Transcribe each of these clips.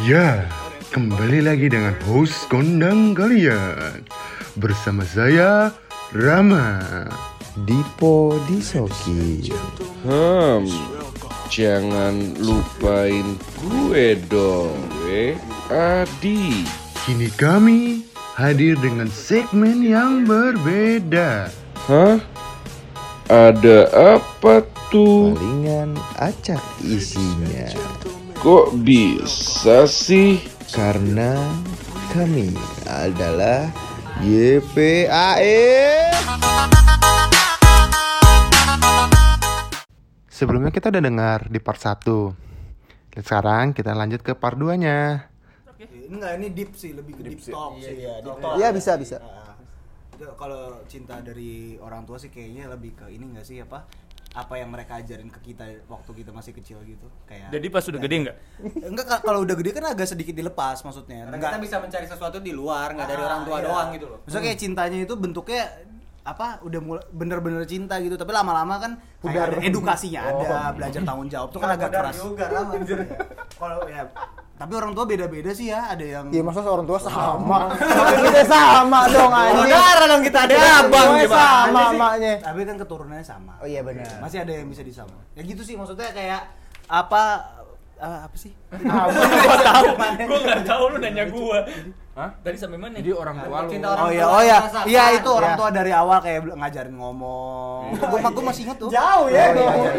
Ya, kembali lagi dengan host kondang kalian Bersama saya, Rama Dipo Disoki Hmm, jangan lupain gue dong, eh, Adi. Kini kami hadir dengan segmen yang berbeda Hah? Ada apa tuh? Palingan acak isinya Kok bisa sih? Karena kami adalah YPAE Sebelumnya kita udah dengar di part 1 Dan sekarang kita lanjut ke part 2 nya Enggak, ini deep sih, lebih ke deep, talk sih. Iya, deep talk. Iya bisa bisa Nah, kalau cinta dari orang tua sih kayaknya lebih ke ini enggak sih apa? Apa yang mereka ajarin ke kita waktu kita masih kecil gitu. Kayak Jadi pas udah gede nggak? Enggak ka- kalau udah gede kan agak sedikit dilepas maksudnya. Karena Enggak kita bisa mencari sesuatu di luar, nggak dari Ah, orang tua iya. doang gitu loh. Maksudnya kayak cintanya itu bentuknya apa udah mulai bener-bener cinta gitu tapi lama-lama kan ada edukasinya ada belajar tanggung jawab tuh kan agak keras kalau ya tapi orang tua beda-beda sih ya ada yang Iya masa orang tua sama. Kita sama dong anjing. Saudara dong kita ada abang Semuanya gimana sama sih? emaknya. Tapi kan keturunannya sama. Oh iya benar. Masih ada yang bisa disama. Ya gitu sih maksudnya kayak apa eh, apa sih Gua tahu. Gua nggak tahu lu nanya gua. Hah? Tadi sampai mana? Jadi orang tua lu. Cinta orang oh iya oh ya merasakan. iya itu orang Iya. tua dari awal kayak ngajarin ngomong gue gue masih inget tuh Jauh ya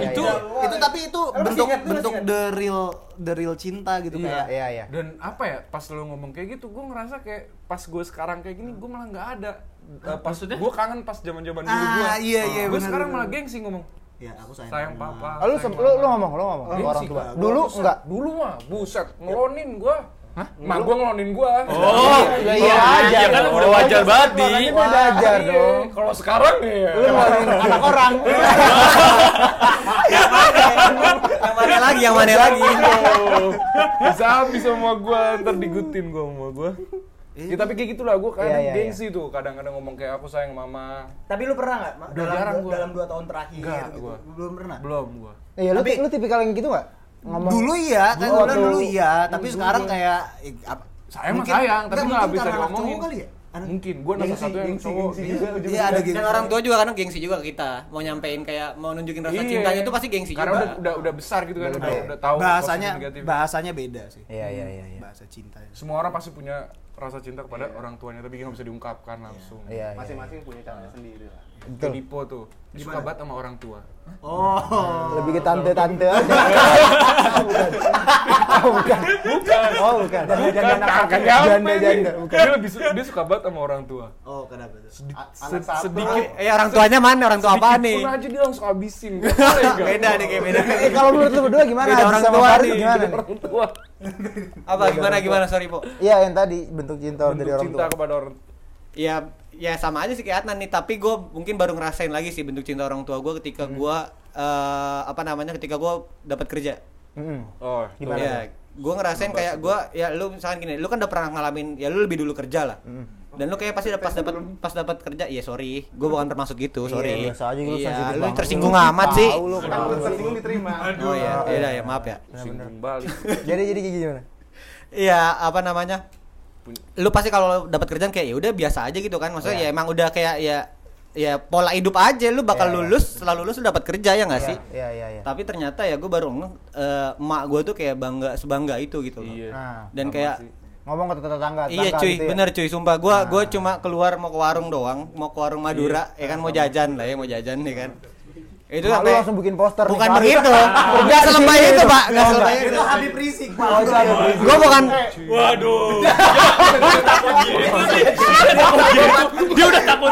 Itu itu tapi itu bentuk bentuk the real the real cinta gitu Iya. kayak Iya iya Dan apa ya, pas lu ngomong kayak gitu, gue ngerasa kayak pas gue sekarang kayak gini, gue malah nggak ada. Eh, pas gue kangen pas zaman zaman dulu Ah, gue. iya, iya, Gue sekarang malah gengsi ngomong. Ya aku sayang, Sayang mama. papa. Oh, lu, sayang lu, lu mama." ngomong, lu ngomong ke Gengsi, orang tua. Dulu Buset. enggak? Dulu mah, buset, ngelonin gue. Hah? Mak gue ngelonin gue. Oh, Iya, iya, iya, iya aja kan dong. udah wajar banget di. Beda aja dong Kalau sekarang nih ya. Lu ngeluarin anak orang Yang mana lagi? Yang mana lagi? Bisa habis sama gue, ntar digutin gue sama gue. Ya tapi kayak gitulah gue kadang Iya, iya, gengsi tuh kadang-kadang ngomong kayak aku sayang mama tapi lu pernah nggak dalam jarang dua, gua. dalam dua tahun terakhir Nggak, gitu gua. belum pernah belum gue Iya lu, Tapi- lu tipikal yang gitu nggak? Ngomong dulu iya kan Dulu gue bilang dulu iya tapi dulu sekarang gua- kayak eh, apa- Sayang mah sayang, tapi enggak, nggak bisa karena cowok kali ya Anak- mungkin gue nomor satu yang cowok iya. iya ada gengsi Dan orang tua juga kadang gengsi juga ke kita. Mau nyampein kayak mau nunjukin rasa Iya. cintanya itu pasti gengsi karena juga. udah, udah udah besar gitu kan Udah udah, tahu bahasanya bahasanya beda sih Iya iya iya iya bahasa cinta semua orang pasti punya rasa cinta kepada orang tuanya tapi nggak bisa diungkapkan langsung. Iya iya. Masing-masing punya caranya sendiri lah. Betul. Dipo tuh dia suka banget sama orang tua. Oh. Lebih ke tante-tante aja. Oh bukan. Oh bukan. Janda-janda anak Janda-janda. Bukan. Dia lebih dia suka banget sama orang tua. Oh kenapa tuh? Sedi- anak satu. sedikit. Eh orang tuanya mana? Orang tua apa sedikit nih? pun aja dia langsung habisin. Nggak? Beda nih kayak beda. Eh kalau menurut lu berdua gimana? Beda orang sama tua gimana orang tua Apa gimana gimana sorry po? Iya yang tadi bentuk cinta dari bentuk orang cinta tua kepada orang Ya ya sama aja sih kayak Adnan nih. Tapi gue mungkin baru ngerasain lagi sih bentuk cinta orang tua gue ketika gue eh, apa namanya ketika gue dapat kerja. Mm-mm. oh Gimana? ya, gue ngerasain kayak gue ya lu misalkan gini, lu kan udah pernah ngalamin ya lu lebih dulu kerja lah. Dan lu kayak pasti pas dapat pas dapat kerja, ya sorry, gue bukan termasuk gitu, sorry. Iya, biasa aja lu Iya, lu tersinggung Lu amat sih. lu tersinggung diterima. Oh iya, iya ya maaf ya. singgung balik Jadi jadi gimana? Iya, apa namanya? Lu pasti kalau dapat kerjaan kayak ya udah biasa aja gitu kan. Maksudnya Iya. ya emang udah kayak ya ya pola hidup aja lu bakal Iya, iya. lulus, setelah lulus lu dapat kerja ya nggak sih? Iya iya iya Tapi ternyata ya gue baru ngeh eh, emak gue tuh kayak bangga sebangga itu gitu loh. iya Nah Dan kayak sih. Ngomong ke tetangga Iya tetangga cuy, gitu ya. bener cuy, sumpah gua Nah. gua cuma keluar mau ke warung doang, mau ke warung Madura, ya kan mau jajan lah ya, mau jajan nih kan. Itu Mak sampai langsung bikin poster nih, bukan Farid. begitu, nggak di selebay itu gitu. pak, nggak Oh, selebay itu. itu Habib Rizik pak Oh, itu Habib Rizik. Gua bukan, Waduh. dia udah takut.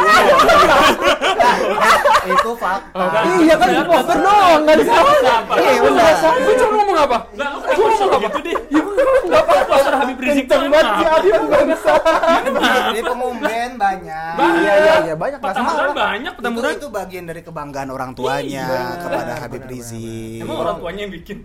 itu fakta Iya kan di poster doang enggak disalah. Iya benar. Lu cuma ngomong apa? Kenapa harus gitu deh? Enggak apa-apa, poster Habib Rizik Kenceng banget kenapa? Adit bangsa. Jadi pengumben banyak. Iya iya iya banyak enggak Petamburan salah. banyak, petamburan. itu bagian dari kebanggaan orang tuanya kepada Habib Rizik. Emang orang tuanya yang bikin?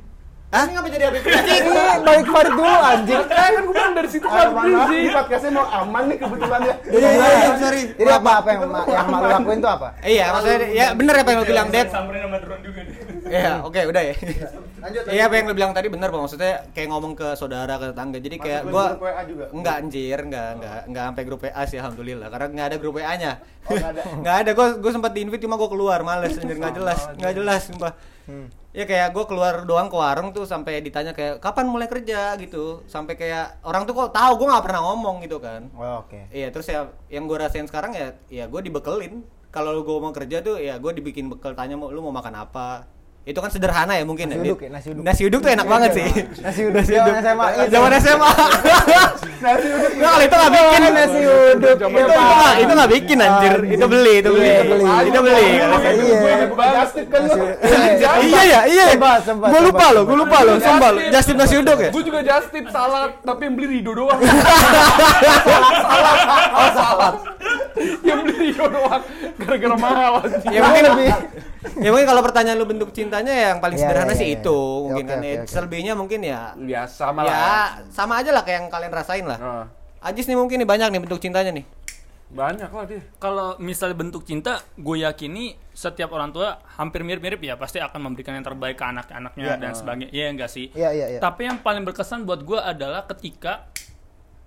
Hah? Ini ngapa jadi Habib Rizik? Ini baik Farid dulu anjing. kan gue bilang dari situ maaf, ini podcastnya mau aman nih kebetulan ya. Iya iya iya. sorry. Jadi apa apa yang ma- yang mak lakuin tuh apa? Iya, maksudnya ya bener apa yang lu bilang, Dad. Samperin sama drone juga deh. Iya, oke udah ya. Iya apa yang lu bilang tadi benar Pak. Maksudnya kayak ngomong ke saudara ke tetangga. Jadi kayak Masukin gua grup WA juga? enggak anjir, enggak enggak enggak sampai grup WA sih alhamdulillah karena enggak ada grup WA-nya. Oh, nggak ada. Enggak ada. Gua gua sempat di invite cuma gua keluar males anjir enggak jelas. Enggak jelas sumpah. Ya kayak gua keluar doang ke warung tuh sampai ditanya kayak kapan mulai kerja gitu. Sampai kayak orang tuh kok tahu gua nggak pernah ngomong gitu kan. Oh, Oke. Iya terus ya yang gue rasain sekarang ya ya gue dibekelin kalau gue mau kerja tuh ya gue dibikin bekal tanya mau lu mau makan apa itu kan sederhana ya mungkin Nasi ya. uduk ya, nasi uduk. tuh enak banget sih. Nasi uduk. Zaman SMA. Iya, zaman SMA Nasi uduk. Nah, kalau itu nggak bikin. Nasi uduk. itu nggak itu nggak bikin anjir. itu beli itu beli. Iya, beli. itu beli. Iya. Kan lu. iya ya iya Sempat, sempat, gue lupa loh gue lupa loh. Lo just tip nasi uduk ya? Gue juga just tip salad, tapi yang beli Rido doang. salad, salad. yang beli Rido doang, gara-gara mahal. ya mungkin lebih ya mungkin kalau pertanyaan lu bentuk cintanya ya yang paling Iya, sederhana iya, sih iya. itu Ya, mungkin oke, kan oke, ya oke. selebihnya mungkin ya Biasa malah. ya sama aja lah kayak yang kalian rasain lah Nah, Ajis nih mungkin nih banyak nih bentuk cintanya nih banyak lah dia. Kalau misalnya bentuk cinta, gue yakini setiap orang tua hampir mirip-mirip ya pasti akan memberikan yang terbaik ke anak-anaknya dan sebagainya. Iya enggak sih? Iya, iya, iya. Tapi yang paling berkesan buat gue adalah ketika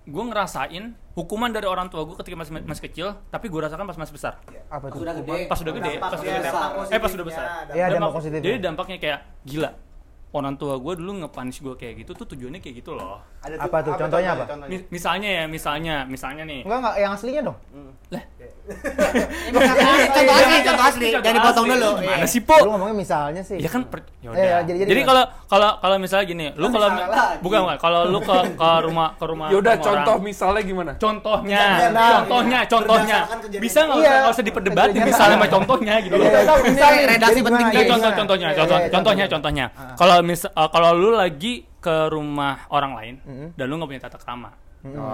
gue ngerasain hukuman dari orang tua gue ketika masih masih kecil, tapi gue rasakan pas masih besar. Apa tuh? Pas sudah gede, pas sudah gede. Dampak Eh pas sudah besar. Iya, dampak Dampak- positifnya. Jadi dampaknya kayak gila. Orang tua gue dulu nge-punish gue kayak gitu tuh tujuannya kayak gitu loh. Ada Apa tuh? Contohnya apa? Mi- misalnya ya, misalnya, misalnya nih. Enggak enggak yang aslinya dong. Lah, contoh asli contoh asli jangan dipotong asli. dulu Gimana Iya. sih, Po? Lu ngomongnya misalnya sih. Ya kan per, ya Eh, udah. ya, jadi- jadi jadi gimana? kalau kalau kalau misalnya gini, lu kalau bukan bukan kalau lu ke ke rumah ke rumah Ya udah contoh orang. misalnya gimana? contohnya, Nah, contohnya, contohnya. Bisa nggak Iya. usah nggak usah diperdebatin misalnya sama contohnya gitu. Iya, iya. Ini Misalnya, redaksi jadi penting, Iya, contoh contohnya, Iya, contoh, iya, contohnya, contohnya. Kalau mis, uh, kalau lu lagi ke rumah orang lain dan lu nggak punya tata krama,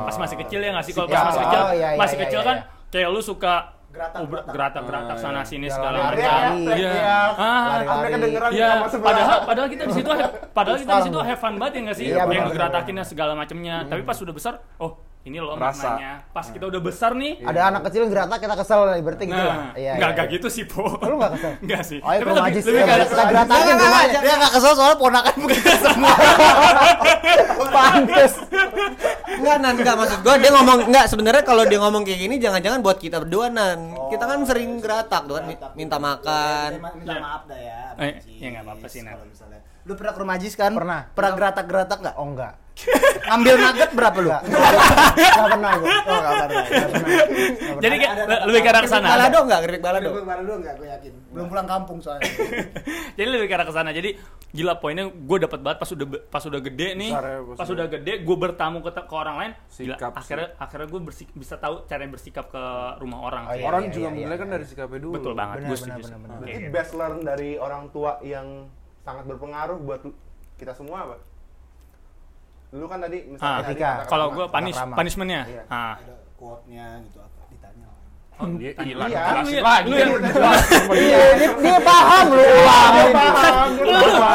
pas masih kecil ya nggak sih? Kalau pas masih kecil, Oh, iya, iya, masih iya, kecil iya, kan iya. kayak lu suka Geratak-geratak. sana sini Jalan segala lari, macam. lari, Iya. Ah, lari-lari. Sampai kedengeran Iya, sama sebelah. padahal padahal kita di situ padahal kita di situ have fun banget ya nggak sih? Iya, yang benar, ngegeratakinnya segala macamnya. Tapi pas sudah besar, oh ini loh Rasa. maknanya. Pas kita udah besar nih, Ada anak kecil yang geratak kita kesel berarti gitu lah. Nah, Iya. nggak iya. nggak gitu sih, Po. Lu nggak kesel? Nggak sih. Oh, ya Tapi kalau lebih- majis lebih ya, kayak- kita geratakin rumahnya. dia nggak kesel soalnya ponakan bukan semua Pantes. Enggak nan enggak maksud gua dia ngomong enggak sebenarnya kalau dia ngomong kayak gini jangan-jangan buat kita berdua nan kita kan sering geratak tuh kan mi- minta makan minta maaf dah ya Eh, ya nggak apa-apa sih, misalnya. lu pernah ke rumah Majis kan Pernah. pernah geratak-geratak nggak Oh enggak. Ngambil nugget berapa lu Enggak. Enggak pernah gua. oh nggak pernah Enggak pernah. Jadi kayak lebih ke arah ada- ke sana. balado enggak keripik balado Lu baru dulu nggak gue yakin belum pulang kampung soalnya Jadi lebih ke arah ke sana. Jadi gila poinnya gue dapat banget pas udah pas udah gede nih. Ya, pas udah- gede gue bertamu ke, ke orang lain. Gila, akhirnya akhirnya gue bisa tahu cara bersikap ke rumah orang. Oh, iya, Orang iya, juga iya, mulai iya. kan dari sikapnya dulu. Betul banget. Benar, Gue benar, setuju. benar, benar. Oke. Berarti best learn dari orang tua yang sangat berpengaruh buat kita semua apa? Dulu kan tadi misalnya Ah, Kalau gue punish punishmentnya. Iya. Ah. ada quote-nya gitu apa Oh, Iya, tanya iya, lagi. iya. Lu lagi. lu Iya, dia, dia paham lu. Wah,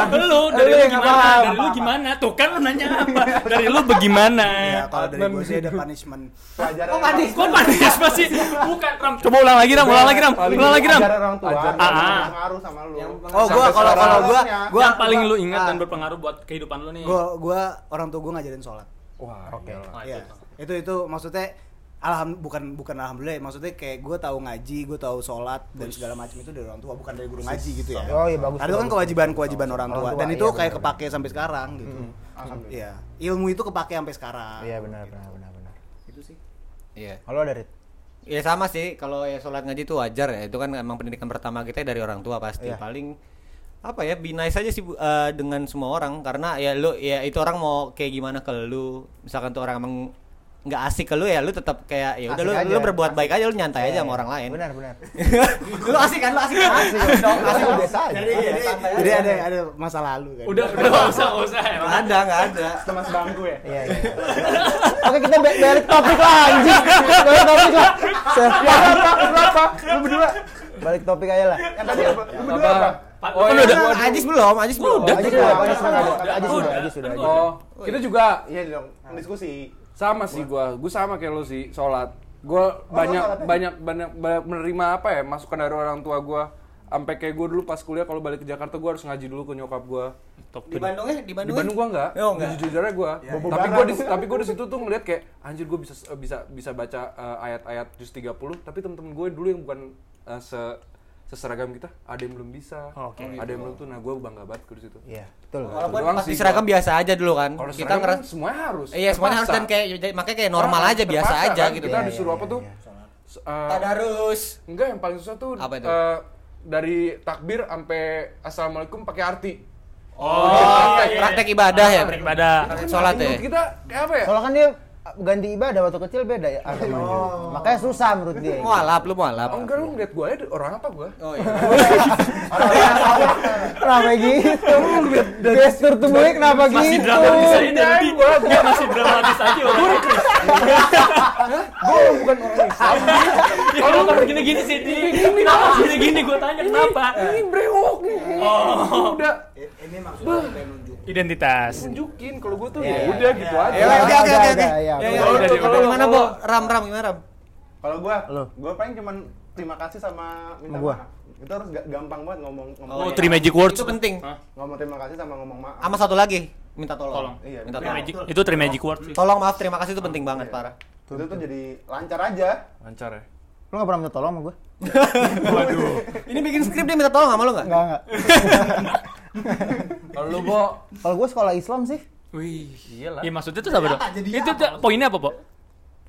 lu, lu dari Lu gimana? paham. Dari lu gimana? Tuh kan lu nanya apa? Dari lu bagaimana? ya kalau dari gue sih ada punishment pelajaran Oh, panis. Kok panis masih? Bukan, Ram. Coba ulang lagi, Ram. Ulang lagi, Ram. Ulang lagi, Ram. Ajaran orang tua Ah, ah. berpengaruh sama lu. oh gue Sampai kalau kalau gue sekarang. gue yang paling lu ingat dan berpengaruh buat kehidupan lu nih. gue gue orang tua gue ngajarin sholat Wah, Oke. Iya. itu itu maksudnya alham bukan bukan alhamdulillah ya. maksudnya kayak gue tahu ngaji gue tahu sholat dan segala macam itu dari orang tua bukan dari guru ngaji gitu ya. Oh iya bagus. Karena itu kan kewajiban kewajiban orang tua, Orang tua, dan itu iya, kayak benar, kepake sampai sekarang gitu. Alhamdulillah. Iya ilmu itu kepake sampai sekarang. Iya benar benar benar benar. itu sih. Iya. Kalau dari ya sama sih. Kalau ya sholat ngaji itu wajar ya. Itu kan emang pendidikan pertama kita dari orang tua pasti. Iya. paling apa ya be nice aja sih Bu, eh, dengan semua orang. Karena ya lu ya itu orang mau kayak gimana ke lu. Misalkan tuh orang emang nggak asik ke lu ya lu tetap kayak ya udah lu Asik lu aja. berbuat baik aja lu nyantai aja Iya, sama iya. orang lain Benar benar. lu asik kan lu asik kan Asik dong. Asik udah biasa aja. jadi jadi, jadi ada ada masa lalu kan Udah, udah nggak usah, nggak usah. nggak ada nggak ada Teman sebangku ya. Iya iya. Oke kita ba- balik topik lah anjing. Balik topik lah. Se- Berapa? Lu berdua. Balik topik aja lah. Yang tadi apa? Lu berdua apa? Pak, oh, kan udah Ajis belum Ajis belum Aji sudah, Aji sudah, Aji sudah, Aji sudah. Oh, kita juga Iya dong, diskusi. Sama sih gua. Gua sama kayak lu sih, sholat. Gua banyak sholat aja. banyak banyak banyak menerima apa ya masukan dari orang tua gua. sampai kayak gue dulu pas kuliah kalau balik ke Jakarta gue harus ngaji dulu ke nyokap gue Top Di Bandung ya? Di di Bandung. Bandung gue enggak, Oh, enggak. jujur-jujurnya gue tapi gue di tapi gue di situ tuh ngeliat kayak anjir gue bisa bisa bisa baca eh, ayat-ayat juz 30 tapi temen-temen gue dulu yang bukan eh, se seseragam kita ada yang belum bisa Oke. ada yang belum tuh nah gue bangga banget di situ Iya, betul. Kalau gue Doang pas di seragam gua. biasa aja dulu kan. kalau kita seragam ngeras kan semuanya harus Iya, semuanya harus dan kayak makanya kayak normal Orang aja biasa terpaksa aja kan, gitu. kita Iya, disuruh iya, apa tuh iya. Eh, Tadarus. enggak yang paling susah tuh Apa itu? eh, dari takbir sampai assalamualaikum pakai arti Oh, praktek ibadah ya. Beribadah. Praktek sholat ya. Kita kayak apa ya Soalnya kan dia ganti ibadah waktu kecil beda ya agamanya. Makanya susah menurut dia. Mualaf lu mualaf. Oh enggak lu ngeliat gue aja orang apa gue? Oh iya. Kenapa gitu? Gestur tubuhnya kenapa Masih gitu? dramatis aja tadi. Dia masih dramatis aja orang. Gue bukan orang Islam. Kalau kalau gini-gini sih di. Kenapa gini-gini gue tanya kenapa? Ini brewok nih. Oh. Udah Ini maksudnya. Identitas. tunjukin kalau gue tuh ya udah gitu aja. Ya, oke oke oke oke. Iya, iya. Ya, ya, ya. Gimana, Bo? Ram ram gimana, Ram? Kalau gua, Lu. gua paling cuman terima kasih sama minta Sama gua. maaf. Itu harus ga- gampang banget ngomong ngomong. Oh, three magic words. Itu penting. Ngomong terima kasih sama ngomong maaf. Sama satu lagi, minta tolong. Tolong. Iya, Minta tolong. magic. Itu three magic word sih. Tolong maaf, terima kasih itu penting banget, parah. Itu tuh jadi lancar aja. Lancar ya. Lu gak pernah minta tolong sama gue? Ini bikin skrip dia minta tolong sama lu enggak? Enggak, enggak. Kalau lu Bo, Kalau gue sekolah Islam sih, Wih. iyalah. Iya maksudnya itu apa dong? Apa? Jadi Itu apa tuh poinnya apa, Po?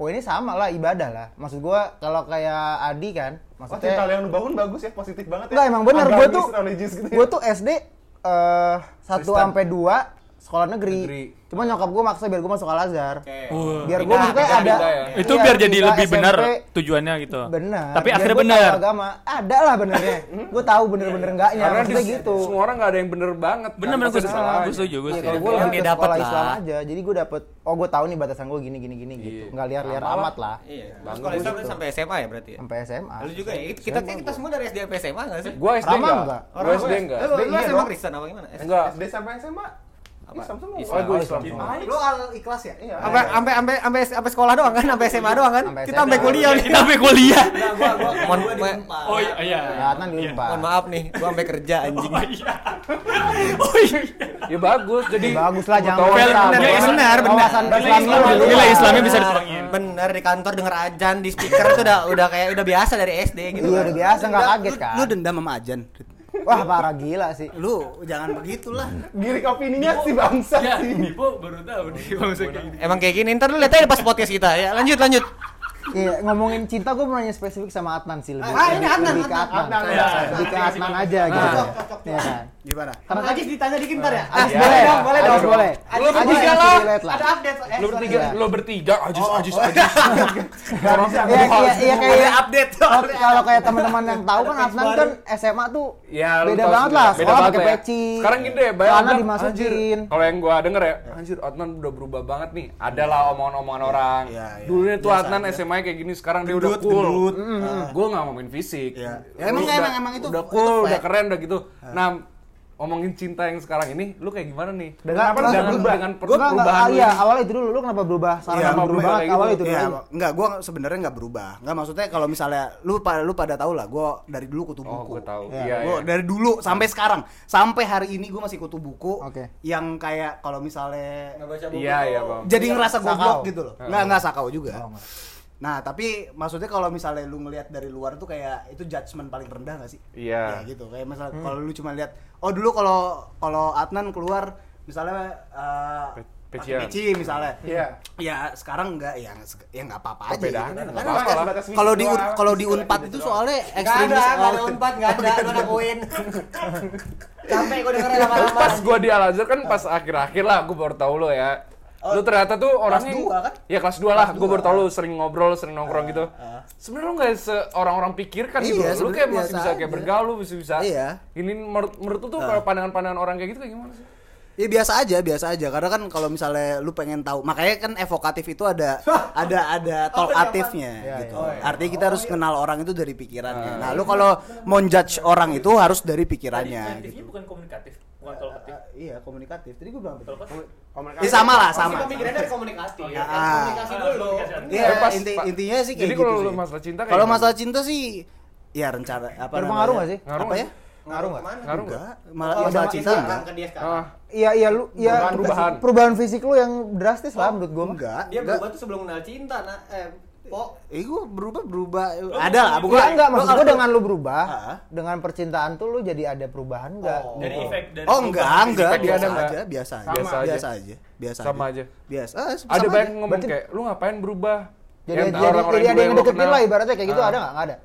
poinnya sama lah ibadah lah. Maksud gue kalau kayak Adi kan, maksudnya yang lu bangun bagus ya, positif banget ya. Enggak emang bener gue tuh gitu ya. gue tuh SD eh 1 Kristen. sampai 2 sekolah negeri. Negeri. Cuma nyokap gue maksa biar gue masuk Al Azhar. Wah. Biar gue maksudnya ada ya. Itu iya, biar jadi lebih SMP, benar tujuannya gitu. Benar. Tapi Biar akhirnya benar. Agama. Ada lah benernya. gue tahu bener-bener enggaknya. Karena Maksudnya gitu. semua orang nggak ada yang bener banget. Bener kan? bener gue gue setuju, gue Iya, setuju. kalau gue Yang dia dapet sekolah lah. Islam aja. Jadi gue dapet, oh gue tahu nih batasan gue gini gini gini gitu. Iya. Nggak liar-liar amat lah. Iya. Sekolah Islam tuh sampai SMA ya berarti ya? Sampai SMA. Lalu juga ya, kita kayak kita semua dari SD sampai SMA enggak sih? Gua SD enggak. Gua SD enggak. Lu lu iya SMA. Kristen apa gimana? Enggak. SD sampai SMA. Islam semua. Islam. Oh, gue Oh, Islam. Islam. Lu al ikhlas ya? Iya. Sampai sampai sampai sampai sampai sekolah doang kan? Sampai SMA doang kan? Sampai Kita sampai kuliah nih. Kita sampai kuliah. Enggak, gua gua Mohon gua. Oh iya iya. Ya, Adnan di Unpad. Mohon maaf nih, gua sampai kerja anjing. Oh iya. Oh iya. Ya bagus. Jadi Bagus lah jangan bener. Wawasan Nilai Islamnya bisa dituangin. Bener di kantor denger ajan di speaker tuh udah udah kayak udah biasa dari SD gitu. Iya kan. udah biasa nggak Enggak, kaget kan. Lu dendam sama ajan. Wah parah gila sih. Lu jangan begitulah. Girik opininya si bangsa Ya, sih. Bipo baru tahu nih bangsa kayak gini. Emang kayak gini, ntar lu lihat aja pas podcast kita ya. Lanjut lanjut. Iya ngomongin cinta gue mau nanya spesifik sama Adnan sih lebih. Ah, ini Adnan, lebih ke Adnan. Adnan. Ya. Lebih ke Adnan aja gitu. Iya kan. Gimana? Karena kan ditanya dikit ntar ya. Ajis Iya. boleh, dong, boleh Ajis dong. boleh. Lu Ajis bertiga lah. lah. Ada update. eh, lo bertiga, Iya. lo bertiga, ajis, ajis, ajis. Iya iya iya kayak update. kalau kalau kayak teman-teman yang tahu kan Adnan kan SMA tuh Ya, lu beda banget lah. Beda Sekolah banget pakai ya. peci. Sekarang gini deh, banyak bilang, dimasukin. anjir, Kalau yang gua denger ya, anjir Adnan udah berubah banget nih. Ada lah omongan-omongan orang. Iya, iya. Dulunya tuh Adnan aja. SMA kayak gini, sekarang dia udah cool. gendut. Gue nggak ngomongin fisik. Iya. Ya, emang- udah- emang- emang itu- udah itu cool, udah keren, udah gitu. Nah, ngomongin cinta yang sekarang ini, lu kayak gimana nih? Dengan- Kenapa enggak, dengan berubah. dengan per- Gua perubahan lu iya, awalnya itu dulu. Lu kenapa berubah? Saran Iya, berubah berubah gitu? itu Iya, dulu. enggak gua sebenarnya enggak berubah. Enggak maksudnya kalau misalnya lu pada lu pada tahu lah gua dari dulu kutu Oh, buku. gue tahu. Iya. Iya, Gua iya. dari dulu sampai sekarang, sampai hari ini gua masih kutu buku Oke. yang kayak kalau misalnya Iya, iya, Bang. jadi ngerasa goblok gitu loh. Enggak enggak sakau juga. Oh. Nah, tapi maksudnya kalau misalnya lu ngelihat dari luar tuh kayak itu judgement paling rendah gak sih? Iya. Ya gitu. Kayak misalnya kalau lu cuma lihat oh dulu kalau kalau Adnan keluar misalnya uh, Pe- pakai pecian. peci misalnya. Iya. Ya sekarang enggak ya ya enggak apa-apa aja. Gitu. fisik Kalau di kalau di Unpad gitu itu soalnya ada, ekstremis gak ada oh, unpad, gak ada, gue nakuin Capek gue dengerin lama-lama pas gua di Al Azhar kan pas akhir-akhir lah gua baru tahu lo ya. Lu ternyata tuh orangnya dua kan? Ya kelas 2 lah, gua baru tahu lu sering ngobrol, sering nongkrong gitu. Sebenarnya lu nggak seorang-orang pikirkan gitu. Iya, lu kayak masih biasa bisa kayak aja. bergaul, lu bisa bisa. Iya. Ini menurut menurut lu tuh kalau pandangan-pandangan orang kayak gitu kayak gimana sih? Ya biasa aja, biasa aja. Karena kan kalau misalnya lu pengen tahu, makanya kan evokatif itu ada ada ada talkatifnya gitu. Artinya kita harus kenal orang itu dari pikirannya. Nah, lu kalau mau judge orang itu harus dari pikirannya gitu. bukan. Iya, komunikatif. Tadi gua bilang betul. Komunikasi. Ya sama lah, sama. Pemikirannya dari komunikasi Ah. Komunikasi dulu Iya, inti, intinya sih kayak Jadi gitu kalau lu masalah cinta kayak Kalau masalah cinta sih ya rencana apa Berpengaruh nggak sih? Ngaruh apa nggak ya Ngaruh nggak? Ngaruh nggak? enggak malah Oh, masalah ada- cinta iya, enggak ke dia sekarang. Ah, Iya iya lu iya Perubahan, perubahan. fisik lu yang drastis lah menurut gua. enggak Dia enggak berubah tuh sebelum kenal cinta, nah eh po. eh gua berubah berubah ada lah bukan Enggak enggak maksud gua dengan lu berubah, Ah. dengan percintaan tuh lu jadi ada perubahan enggak? Oh. Dari efek dari oh enggak perubahan enggak biasa ada nggak? aja biasa aja aja. biasa aja biasa Sama aja. biasa ah, sama Ada banyak ngomong Berarti- kayak lu ngapain berubah? Jadi Yang jadi, orang-orang jadi ada yang lu deketin lah ibaratnya kayak gitu Ah. ada enggak? Enggak ada.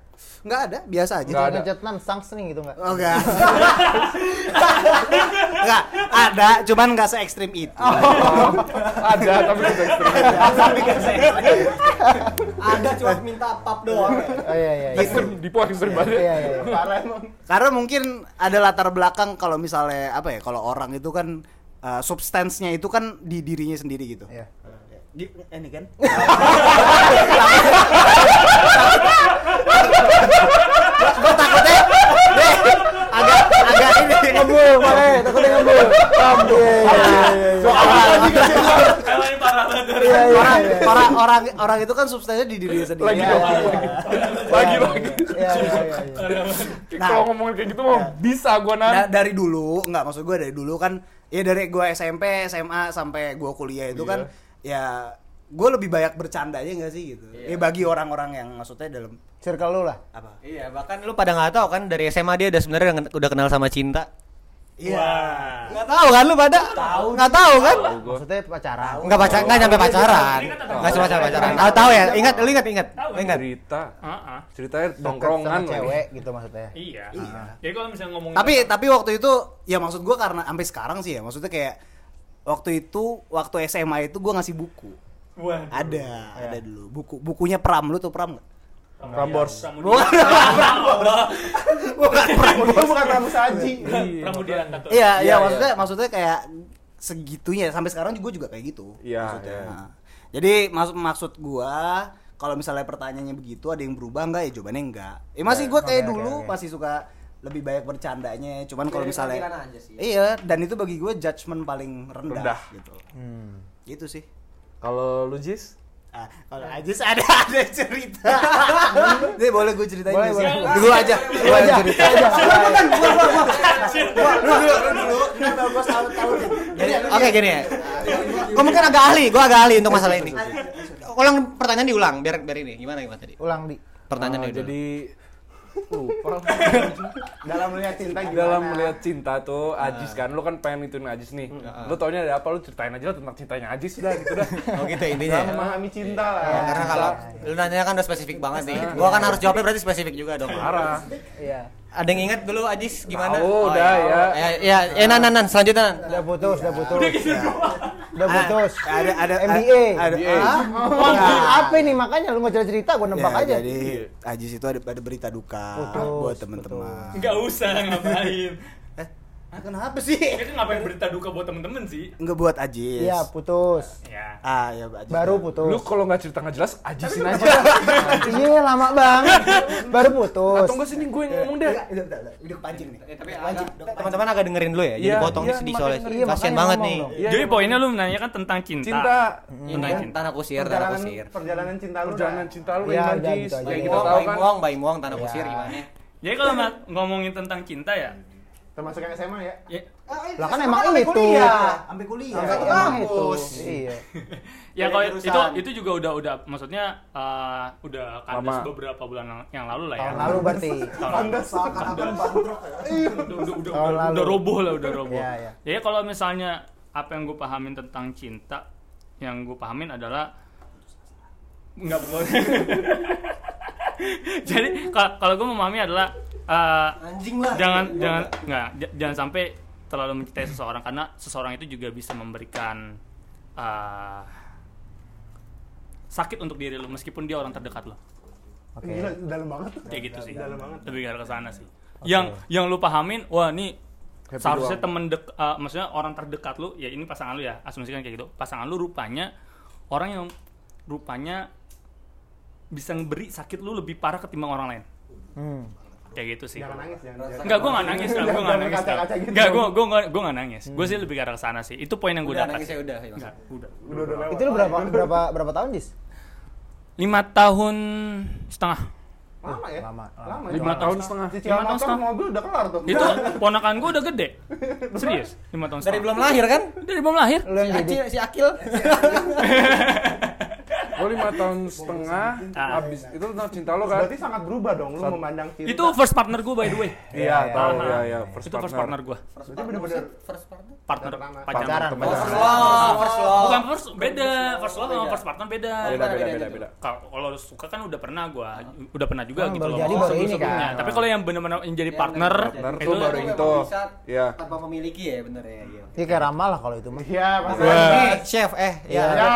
Enggak ada biasa aja Nggak ada. Nan sangsning gitu enggak? Oh, enggak. enggak, ada, cuman enggak se ekstrim itu. Oh, ada tapi itu ekstrim. Ada cuma minta pap doang. Oh iya iya. iya. Ekstrim, di po ekstrim banget. Iya iya. iya. Parah emang. Karena mungkin ada latar belakang kalau misalnya apa ya, kalau orang itu kan uh, substansnya itu kan di dirinya sendiri gitu. Iya. Di, ini kan. Gue takutnya deh, agak agak ini Ngebul, Male, takutnya ngebul. Iya iya iya. Banget. Iya orang, orang orang orang itu kan substansinya di dirinya sendiri. Lagi. Lagi lagi. Nah. Kalau ngomongin kayak gitu mah bisa gua nan. Da- dari dulu nggak maksud gue dari dulu kan ya dari gue SMP SMA sampai gue kuliah itu kan ya gue lebih banyak bercandanya nggak sih gitu ya bagi orang-orang yang maksudnya dalam Circle lu lah. apa Iya, bahkan lu pada nggak tahu kan dari SMA dia udah sebenarnya udah- kenal sama cinta. iya Nggak tahu kan lu pada? Tahu. Nggak tahu kan? Maksudnya pacaran. Nggak pacar, nggak nyampe pacaran. Nggak cuma pacaran. pacaran. Tahu tahu ya? Ingat, lu ingat ingat. Lu ingat. Cerita. Heeh. Ceritanya nongkrongan cewek gitu maksudnya. Iya. Iya. Jadi kalau misalnya ngomongin tapi tapi waktu itu ya maksud gue karena sampai sekarang sih ya maksudnya kayak waktu itu waktu SMA itu gue ngasih buku Waduh. ada ada dulu buku bukunya Pram lu tuh Pram nggak Prambors. bukan bukan Pram Itu bukan Pramu Saji. Pramudia Tato. Iya, iya Iya, maksudnya maksudnya kayak segitunya sampai sekarang juga juga kayak gitu. Iya, maksudnya. iya. Nah, jadi maksud maksud gua kalau misalnya pertanyaannya begitu ada yang berubah enggak ya jawabannya enggak. Ya masih gua kayak dulu masih suka lebih banyak bercandanya, cuman kalau misalnya penampilan aja sih. Iya, dan itu bagi gua judgement paling rendah, Rendah. gitu. Hmm. Gitu sih. Kalau lu Jis? Ah, kalau Ajis ada ada cerita. Nih boleh gue ceritain Boleh, boleh. Dulu aja. Lu aja, cerita aja. Lu dulu, lu dulu. Kenapa gua selalu tahu nih? Jadi, oke gini ya. Gue mungkin agak ahli, gue agak ahli untuk masalah ini. Ulang pertanyaan diulang, biar biar ini. Gimana gimana tadi? Ulang di. Pertanyaannya Ah, dulu. Lupa Dalam melihat cinta gimana? dalam melihat cinta tuh Ajis kan lu kan pengen ituin Ajis nih lu taunya ada apa lu ceritain aja lah tentang cintanya Ajis udah gitu dah Oh gitu intinya. Dalam ya? memahami cinta lah. Ya, karena kalau lu nanya kan udah spesifik banget nih. Gua kan harus jawabnya berarti spesifik juga dong. parah Iya. Ada yang ingat dulu Ajis gimana? Tahu, udah, ya. Ya, ya, ya nan nan nan selanjutnya. Nan. Udah putus, udah putus. Udah putus. Ah, Ada ada MBA. Ada. MBA. Ah? Oh, apa ini makanya lu mau cerita gue nembak Ya, aja. Jadi Ajis itu ada, ada berita duka Putus, buat teman-teman. Enggak usah ngapain. Ah, kenapa sih? Itu ngapain berita duka buat temen-temen sih? Enggak buat Ajis. Iya, putus. Ya. Ah, ya Ajis. Baru lu putus. kalau nggak cerita nggak jelas Ajisin aja Iya, lama banget. Baru putus. atau enggak sini gue yang ngomong deh Udah, udah, udah, udah kepancing nih. Tapi teman-teman agak dengerin dulu ya. Jadi Iya, potong iya, sedih soalnya. Iya, Kasian banget nih. Iya, Jadi iya. poinnya lu menanyakan tentang cinta. cinta Tentang cinta tanah kusir, tanah kusir. perjalanan cinta lu. perjalanan cinta lu Iya, yang udah Ajis Bayi kita muang, tahu bayi kan muang, bayi muang, tanah kusir gimana? Jadi kalau ngomongin tentang cinta ya, Termasuk yang SMA ya. ya, Lah kan emang itu. Sampai kuliah. Emang itu. Iya. ya kalau itu itu juga udah udah maksudnya eh, udah kandas beberapa bulan yang- lalu lah ya. Tahun lalu berarti. Tahun lalu. seakan-akan bangkrut. udah, udah, udah, Tahun udah, lalu. udah roboh lah, udah roboh. Iya, iya. Jadi kalau misalnya apa yang gue pahamin tentang cinta, yang gue pahamin adalah nggak boleh. Jadi ka- kalau gue memahami adalah eh, Anjing lah. jangan jangan nggak j- jangan sampai terlalu mencintai seseorang karena seseorang itu juga bisa memberikan eh, sakit untuk diri lo meskipun dia orang terdekat lo Oke. Gila, dalam banget. kayak gitu sih Dalam banget. lebih ke sana sih yang yang lu pahamin wah ini Happy seharusnya doang. temen dek eh, maksudnya orang terdekat lu ya ini pasangan lu ya asumsikan kayak gitu pasangan lu rupanya orang yang rupanya bisa ngeberi sakit lu lebih parah ketimbang orang lain Hmm. Kayak gitu sih Jangan nangis, jangan. Enggak, gue gak nangis, gue gak nangis. gitu. Enggak, gue gue gak gue gak nangis. Gue sih lebih ke arah sana sih. Itu poin yang gue Udah dapat. nangis ya udah. ya, Enggak, udah. Itu lu berapa berapa berapa tahun, Dis? Lima tahun setengah. Lama ya? Lama, lama. Lima ya? tahun setengah. Lima tahun motor setengah. mobil udah kelar tuh. Itu ponakan gue udah gede. Serius, lima tahun Dari setengah. belum lahir kan? Dari belum lahir. Si Acil, si Akil. Gue lima tahun setengah, Ah. habis itu tentang cinta lo kan? Berarti sangat berubah dong lu memandang cinta. Itu first partner gue by the way. Iya, tahu Ah, ya ya first itu first partner gue. Berarti bener-bener First partner. Partner pacaran. First love, first love. Bukan first beda, first love sama first partner beda. Beda beda beda beda. Kalau suka kan udah pernah gua, udah pernah juga Oh, gitu loh. jadi baru ini kan. Tapi kalau yang benar-benar yang jadi partner, Partner itu tuh baru itu. Iya. Tanpa memiliki ya bener ya. Iya. Iya kayak ramal lah kalau itu mah. Iya, pasti. Chef eh Iya. ya.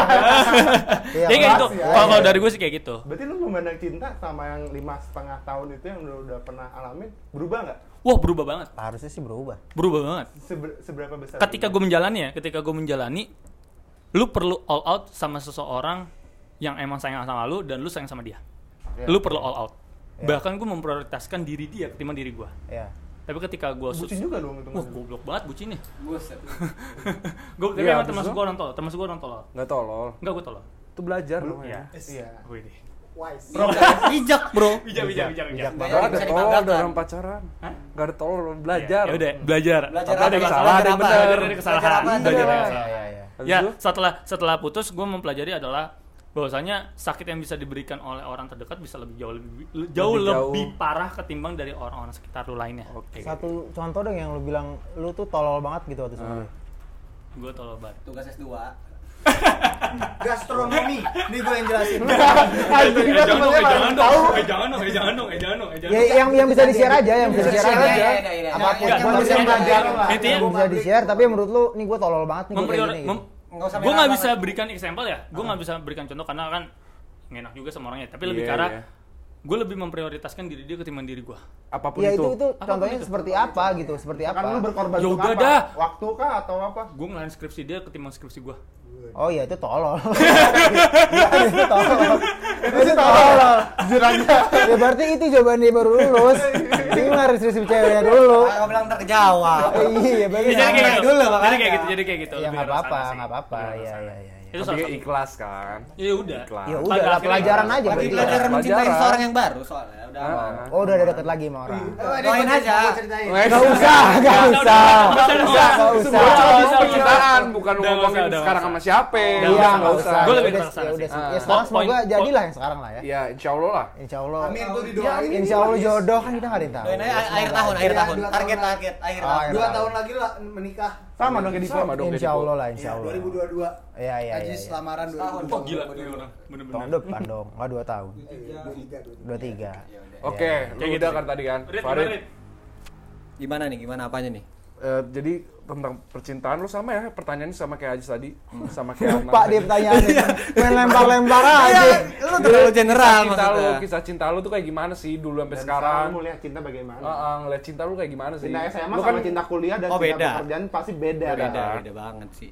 Iya. ya kayak gitu. ya. Kalau kalau dari gue sih kayak gitu. Berarti lu memandang cinta sama yang lima setengah tahun itu yang lu udah pernah alamin berubah nggak? Wah berubah banget, Harusnya sih berubah. berubah banget. Seber- seberapa besar? Ketika gue menjalani ya, ketika gue menjalani, lu perlu all out sama seseorang yang emang sayang sama lu dan lu sayang sama dia. Ya. Lu perlu all out. Ya. Bahkan gue memprioritaskan diri dia ketimbang diri gue. Iya. Tapi ketika gue Bucin juga dong itu. Wah, goblok banget bucinnya. Buset. gue tapi Iya, emang termasuk itu? gue orang tolol, termasuk gue orang tolol. Nggak tolol. Enggak gue tolol. Itu belajar Iya. namanya. Iya. Wih deh. Bijak, Bro. Bijak, bijak, bijak, bijak. Gak ada tolol dibanggakan. dalam pacaran. Hah? Gak ada tolol, belajar. Ya udah, belajar. Belajar Apa ada salah, ada benar. dari kesalahan. Belajar apa? Dari Iya, kesalahan. iya, iya. Ya, itu? setelah setelah putus gue mempelajari adalah bahwasanya sakit yang bisa diberikan oleh orang terdekat bisa lebih jauh lebih jauh Lebih jauh. lebih parah ketimbang dari orang-orang sekitar lu lainnya. Oke. Satu contoh dong yang lu bilang lu tuh tolol banget gitu waktu sama Ah. gue. Gue tolol banget. Tugas S2. Gastronomi. Ini gue yang jelasin. Eh, jangan dong, eh, jangan dong, eh, jangan dong, eh, jangan dong, eh, jangan dong, eh, jangan Ya dong. yang yang bisa di-share aja, yang bisa di-share Iya, aja. iya, iya, iya. Apa pun yang bisa belajar intinya- Yang bisa di-share tapi menurut lu nih gue tolol banget nih gue gitu. Nggak bisa berikan example ya gue nggak bisa berikan contoh karena kan enak juga sama orangnya tapi lebih Iya, ke arah iya. Gue lebih memprioritaskan diri dia ketimbang diri gue Apa pun Ya itu. itu itu Apa pun contohnya itu. seperti apa gitu, seperti Kan apa? lu berkorban Ya udah apa? dah. Waktu kah atau apa? gue ngelain skripsi dia ketimbang skripsi gue Oh iya itu tolol. Iya, itu tolol. Itu tolol. Jujur aja. Ya berarti itu jawaban dia baru lulus. Ini mah harus resim ceweknya dulu. Aku bilang ntar kejawab. Iya, berarti Ya, jadi kayak gitu dulu, jadi makanya. kayak gitu jadi kayak gitu Ya lebih nggak arah apa-apa, sana sih. nggak apa-apa. Iya, sana. iya, iya. Iya. itu Tapi salah satu ikhlas kan. ya udah Ikhlas. Ya udah, lah pelajaran ikhlas. aja Lagi berarti. belajar Pelajaran. mencintai seseorang yang baru soalnya. Udah. Ah. Oh udah ada deket lagi sama orang. Doain aja. Gak usah, gak usah. Udah, udah, udah, Gak udah, usah, gak udah, usah. udah, itu percintaan, bukan ngomongin nggak usah, sekarang nggak sama siapa. Udah, Iya, nggak nggak usah. usah. Gua lebih Ya sana ya udah sih. Ah. Ya sekarang Poin- semoga jadilah yang sekarang lah ya. Ya, insya Allah lah. Insya Allah. Amin tuh didoain. Insya Allah jodoh kan kita nggak ada yang tahu. Aja akhir tahun, akhir Iya, tahun. Target target akhir tahun. Dua tahun lagi lah menikah. Sama dong kayak di Sama dong. Insya Allah lah, insya Ya, Allah. 2022. Iya, iya, iya. Ajis iya. lamaran Setahun. 2022. oh gila ini orang bener-bener Tahun depan dong, nggak dua tahun. Dua tiga. Oke, lu Kayak gitu udah kan tadi kan. Farid. Gimana nih? Gimana apanya nih? Eh, jadi tentang percintaan lu sama ya pertanyaannya sama kayak Ajis tadi sama kayak Lupa dia pertanyaannya. Main lempar-lempar aja. Lu terlalu general kisah cinta lu kisah cinta lu tuh kayak gimana sih dulu sampai Dan sekarang mau lihat cinta bagaimana? Ah, ah, ngeliat cinta lu kayak gimana sih Cinta SMA lu sama kan cinta kuliah dan Oh, cinta beda. pekerjaan pasti beda, beda, kan? beda banget sih.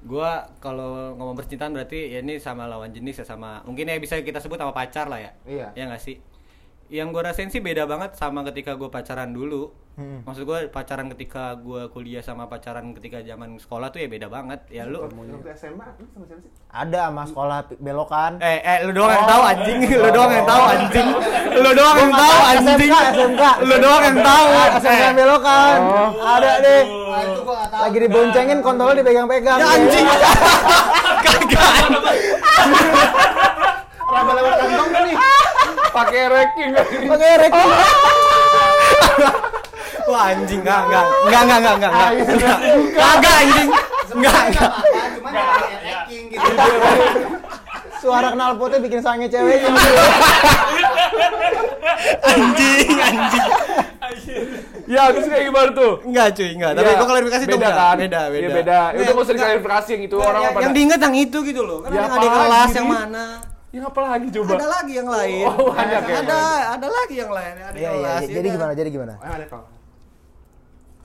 Gua kalau ngomong percintaan berarti ya ini sama lawan jenis ya sama mungkin ya bisa kita sebut sama pacar lah ya. Iya. Ya nggak sih? Yang gue rasain sih beda banget sama ketika gue pacaran dulu. Hmm. Maksud gue pacaran ketika gue kuliah sama pacaran ketika zaman sekolah tuh ya beda banget. Ya lu Waktu SMA lu sama siapa sih? Ada sama sekolah belokan. Eh, eh, lu doang yang tahu anjing. Lu doang yang tahu anjing. Lu doang yang tahu anjing. SMK. Lu doang yang tahu. SMK Eh, belokan. Ada deh. Nah, itu gua nggak tahu. Lagi diboncengin kontolnya dipegang-pegang. Ya anjing. Kagak. Raba lewat kantong kan nih? Pakai ranking. Pakai rekin. Wah anjing. Enggak enggak enggak enggak enggak enggak enggak enggak anjing. Cuman ada hacking gitu. Suara knalpotnya bikin sange ceweknya. anjing anjing. Ya terus kayak gimana tuh? Enggak cuy enggak tapi Ya, gua klarifikasi tuh beda enggak. kan? Beda Iya, beda. beda. Itu Nggak, nggak usah enggak. diklarifikasi yang itu Nggak, orang yang, pada yang diinget yang itu gitu loh. Kan Ya, yang ada kelas yang mana yang apa lagi coba ada lagi yang lain Oh, banyak ya. ada ada lagi yang lain ada Iya iya. kelas, ya Jadi kan? gimana? Jadi gimana? Oh, ada kau.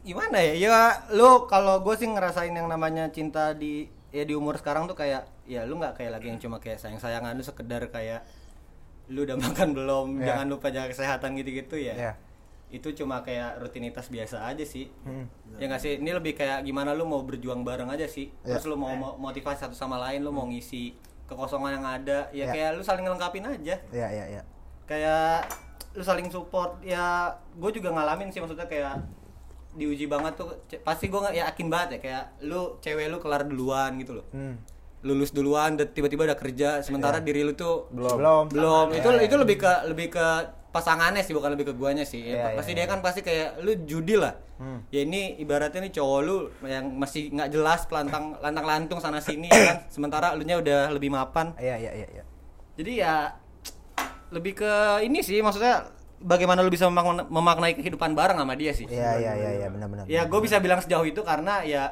gimana ya ya lu kalau gue sih ngerasain yang namanya cinta di ya di umur sekarang tuh kayak ya lu nggak kayak lagi yang cuma kayak sayang sayangan lu sekedar kayak lu udah makan belum Ya. jangan lupa jaga kesehatan gitu-gitu ya Ya. itu cuma kayak rutinitas biasa aja sih Hmm. ya nggak sih ini lebih kayak gimana lu mau berjuang bareng aja sih Ya. terus lu mau mo- motivasi satu sama lain lu mau ngisi kekosongan yang ada ya Ya. kayak lu saling ngelengkapin aja Iya iya iya. kayak lu saling support ya gue juga ngalamin sih maksudnya kayak diuji banget tuh pasti gue yakin banget ya kayak lu cewek lu kelar duluan gitu loh Hmm. lulus duluan dan tiba-tiba udah kerja sementara diri lu tuh Belum. Belum. belum Ya, itu ya, itu lebih ke lebih ke pasangannya sih bukan lebih ke guanya sih Ya, Ya, ya, pasti ya. dia kan pasti kayak lu judi lah Hmm. ya ini ibaratnya nih cowok lu yang masih nggak jelas pelantang lantang lantung sana sini ya kan sementara lu nya udah lebih mapan Iya, iya, iya, iya. jadi ya lebih ke ini sih maksudnya bagaimana lu bisa memakna- memaknai kehidupan bareng sama dia sih Iya, iya, iya, iya, benar-benar. ya gue bisa bilang sejauh itu karena ya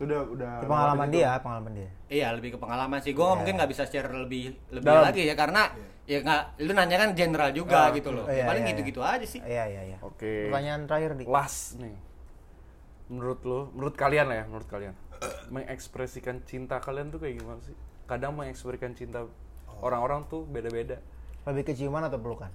Udah udah. Itu pengalaman dia, pengalaman dia. Iya lebih ke pengalaman sih. Gue Iya. mungkin nggak bisa share lebih lebih Dalam. lagi ya karena ya nggak lu nanya kan general juga gitu loh. Iya, Paling iya, gitu-gitu aja sih. Iya, iya, iya. Oke. Pertanyaan terakhir di. Last nih. Menurut lo, menurut kalian lah ya, menurut kalian. Mengekspresikan cinta kalian tuh kayak gimana sih? Kadang mengekspresikan cinta orang-orang tuh beda-beda. Lebih ke ciuman atau pelukan?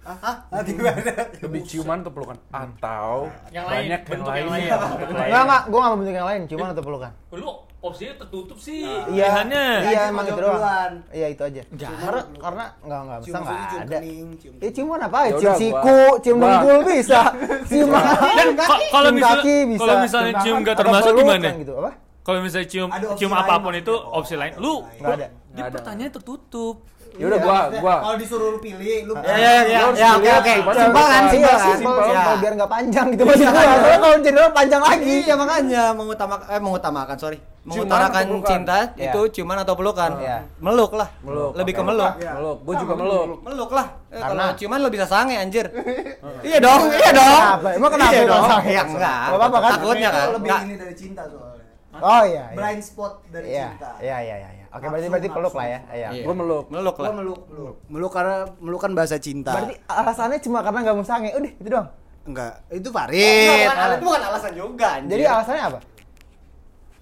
Hah? Ah, gimana? Lebih ciuman atau pelukan? Atau Yang lain, banyak yang bentuk yang lainnya. lain. bentuk lain. Enggak, enggak, gua enggak mau bentuk yang lain, ciuman atau pelukan. Lu opsinya tertutup sih. Iya, iya Kan emang cuma itu doang. Iya itu aja. Karena karena enggak enggak bisa cium ada. kening, cium Eh ciuman apa? Ya Cium siku, cium gua- dengkul bisa. Cium Ko- Kalau misalnya kaki bisa. kalau misalnya cium nggak termasuk gimana? Gitu, apa? Kalau misalnya cium cium lain apa pun itu opsi lain. Lu Enggak ada. dia pertanyaannya tertutup. Ya udah gua gua Kalau disuruh lu pilih, lu Ya ya ya, ya oke oke. ciuman Simpel kan, Iya, simpel kan. simpel, Ya. simpel, biar nggak panjang gitu maksud gua. Soalnya kalau general panjang lagi. Iya makanya mengutamakan eh mengutamakan sorry. Mengutarakan cinta Iya. itu ciuman atau pelukan? Iya. Meluk lah. meluk. Lebih ke meluk. Meluk. Gua juga meluk. Meluk lah. Eh, Karena- kalau ciuman lo bisa sange anjir. iya dong, iya dong. Kenapa? Emang kenapa Iya dong. sange? Ya enggak. Nggak apa-apa kan? Takutnya kan. Lebih ini dari cinta soalnya. Oh iya. iya. Blind spot dari Iya, cinta. iya, iya, iya. Oke, berarti berarti peluk lah ya. Iya. Iya. Gua meluk. Meluk Gua lah. meluk, meluk. Meluk karena meluk kan bahasa cinta. Berarti alasannya cuma karena nggak mau sange. Udah, itu doang. enggak, itu Farid. bukan- itu bukan alasan juga anjir. Jadi alasannya apa?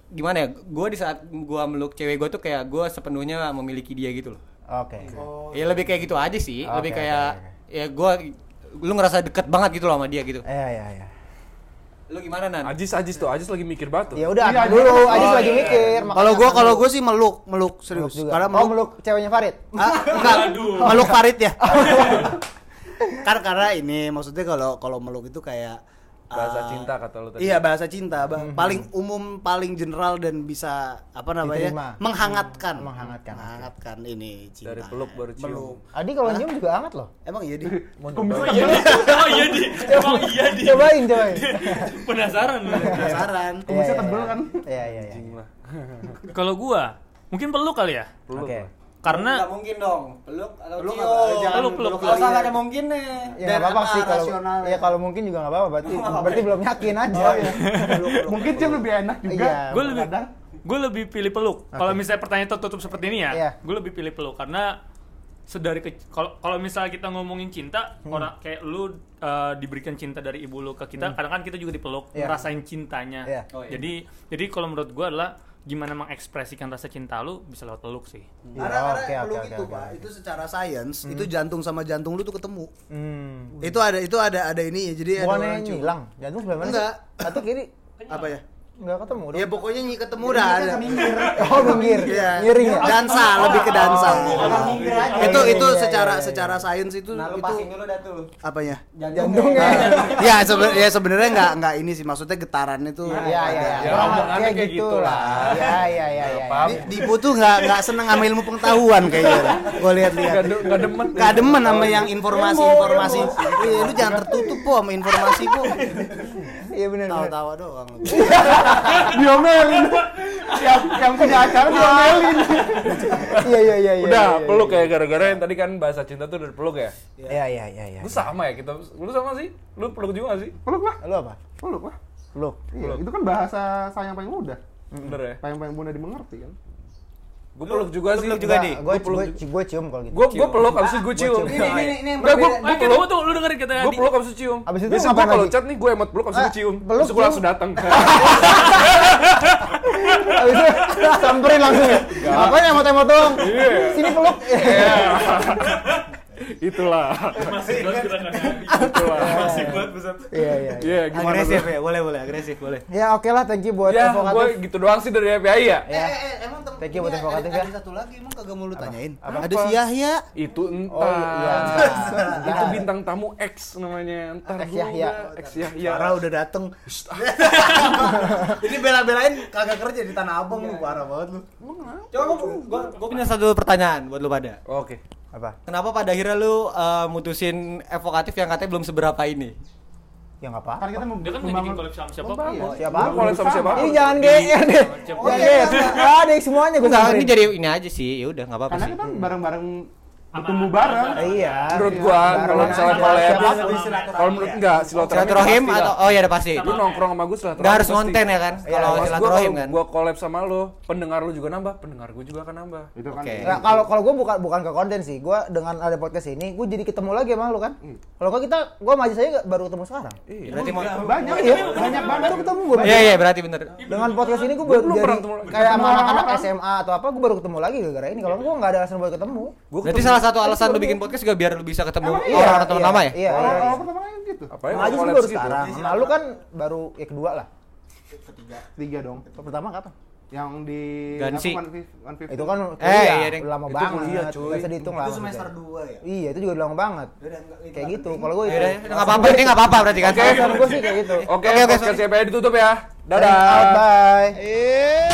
gimana ya? Gue di saat gue meluk cewek gue tuh kayak gue sepenuhnya memiliki dia gitu loh. Oke. Ya lebih kayak gitu aja sih. Oke, lebih kayak oke. ya gue lu ngerasa deket banget gitu loh sama dia gitu. Iya, iya, iya. Lu gimana nan? Ajis Ajis tuh, Ajis lagi mikir batu. Ya udah, dulu aja lagi mikir. makanya Kalau gua kalau meluk. gua sih meluk, meluk Meluk serius. juga. Karena oh, meluk, meluk ceweknya Farid. Ah, enggak. Meluk Farid ya. kan karena ini maksudnya kalau kalau meluk itu kayak Bahasa ah, cinta kata lu tadi. Iya bahasa cinta, Bang. paling umum, paling general dan bisa apa namanya Diterima. menghangatkan, Menghangatkan, oke. menghangatkan ini cinta. Dari peluk baru cium. Meluk. Adi kalau nyium juga hangat loh. Emang iya di. Oh iya di. Oh iya di. Emang iya di. Cobain, cobain. Penasaran lu. Penasaran. Kumisnya tebel kan? Iya, iya, iya. Kalau gua mungkin peluk kali ya. Peluk Oke. Karena Nggak mungkin dong. Peluk atau Peluk cium. apa? Jangan Peluk, peluk. Kalau ada mungkin nih. Ya nggak apa-apa apa sih kalau rasionalnya? ya kalau mungkin juga nggak apa-apa berarti berarti belum yakin aja. Mungkin cium lebih enak juga. Iya. gue lebih gue lebih pilih peluk. Kalau misalnya pertanyaan tertutup seperti ini ya, Iya. gue lebih pilih peluk karena sedari ke kalau kalau misalnya kita ngomongin cinta Hmm. orang kayak lu uh, diberikan cinta dari ibu lu ke kita kadang kan kita juga dipeluk Iya. ngerasain cintanya Iya. Oh, iya. jadi jadi kalau menurut gue adalah gimana mengekspresikan rasa cinta lu bisa lewat peluk sih Karena, Iya, karena oke, oke, peluk oke, itu oke, pak, oke. itu secara sains itu jantung sama jantung lu tuh ketemu. Hmm. Itu ada itu ada ada ini jadi ada Bukannya orang cium. nyilang, jantung sebelah mana? Enggak. sih? Atau kiri? Apa ya? Enggak ketemu dong. Ya pokoknya nyi ketemu dah ada. Oh, minggir. Iya. Miring ya? Dansa lebih ke dansa. minggir aja. Itu Iya, itu iya, secara iya, iya. secara sains itu Nah, itu dulu dah tuh. apanya? Jantungnya. ya seben ya sebenarnya nggak nggak ini sih maksudnya getaran itu Iya, iya, iya. Ya, Kurang omongannya kayak kayak gitu gitu lah. Iya, iya, iya, iya. Dipu tuh nggak nggak seneng sama ilmu pengetahuan kayaknya. Gue lihat-lihat. Nggak de- nggak demen. Nggak demen sama yang informasi-informasi. Iya, lu jangan tertutup po sama informasi po. Iya benar. benar. Tawa-tawa doang. Diomelin. yang yang punya acara diomelin. Iya, iya, iya, iya. Udah, iya, peluk ya gara-gara yang tadi kan bahasa cinta tuh dari peluk ya. Iya, iya, iya, iya. Lu sama ya kita. Lu sama sih? Lu peluk juga gak sih? Peluk lah, Lu apa? peluk lah. Peluk. Iya, itu kan bahasa sayang paling mudah. Bener ya? Paling paling mudah dimengerti kan. Gue peluk juga sih. peluk juga, Di? Gue gue gue cium kalau gitu. Gue gue peluk abis itu gue cium. Ini ini ini yang gue berbeda. Kita peluk. tuh lu dengerin kata Gue Adi. peluk abis itu cium. Abis itu Biasa gue kalau chat nih gue emot peluk abis itu Ah, cium. peluk, gue langsung datang. Abis itu samperin langsung ya. Apa yang emot-emot dong? Iya. Sini peluk. Itulah. Masih buat gerakannya. Itulah. Masih buat pesan. Iya iya. Iya, gimana? agresif ya boleh boleh agresif boleh Ya oke lah, thank you buat Ya, gue gitu doang sih dari FBI ya. Eh, eh, eh, emang tem- Thank you buat ini evokatif ada, ya. ada satu lagi emang kagak mau lu tanyain. Ada si Yahya. Itu entar. Oh, iya, entar. Itu bintang tamu X namanya. Entar X Yahya. X Yahya. Parah udah dateng. Ini bela-belain kagak kerja di Tanah Abang lu parah banget lu. coba gua, gua, punya satu pertanyaan buat lu pada Oke. Apa? kenapa pada akhirnya lu eh, mutusin evokatif yang katanya belum seberapa ini Ya nggak apa. Kan kita mau Dia kan membangun- bikin collab sama siapa? Membangun. Siapa? Lu collab sama siapa? Ini jangan GR deh. Jangan GR. Ah, deh semuanya gue Enggak, ini jadi ini aja sih. Ya udah enggak apa-apa Karena kita bareng-bareng? Bertumbuh bareng. Iya. Menurut gua kalau misalnya collab, kalau menurut enggak silaturahim. Atau oh ya udah pasti. lu nongkrong sama gue silaturahim. Enggak harus konten ya kan? Iya, Kalau gua silaturahim kalau kan. gua collab sama lu, pendengar lu juga nambah, pendengar gua juga akan nambah. Itu kan. Oke. Nah, kalau kalau gue bukan bukan ke konten sih, gue dengan ada podcast ini, gue jadi ketemu lagi sama lu kan. Kalau kok kita, gue sama Aji saya baru ketemu sekarang. Iya. Berarti Banyak Iya, banyak banget. baru ketemu gue. Iya iya berarti bener. Dengan podcast ini gue baru belum jadi kayak sama anak-anak. SMA atau apa, gue baru ketemu lagi gara-gara ini. Kalau gue nggak ada alasan buat ketemu. Gua Berarti ketemu- salah satu alasan lu bikin podcast juga biar lu bisa ketemu orang-orang iya, orang teman iya, lama ya? Iya. Orang-orang iya. pertama kan gitu. Apa ya? Maju baru sekarang. Nah, lu kan baru ya kedua lah. Ketiga. Tiga dong. Pertama kapan? Yang di Gansi. Itu kan eh, iya, lama itu banget. Kuliah, cuy. Bisa dihitung lah. Itu semester 2 ya. Iya, itu juga lama banget. Kayak gitu. Kalau gue itu enggak apa-apa, ini enggak apa-apa berarti kan. Oke, gue sih kayak gitu. Oke, oke, oke. ditutup ya. Dadah. Bye. Eh.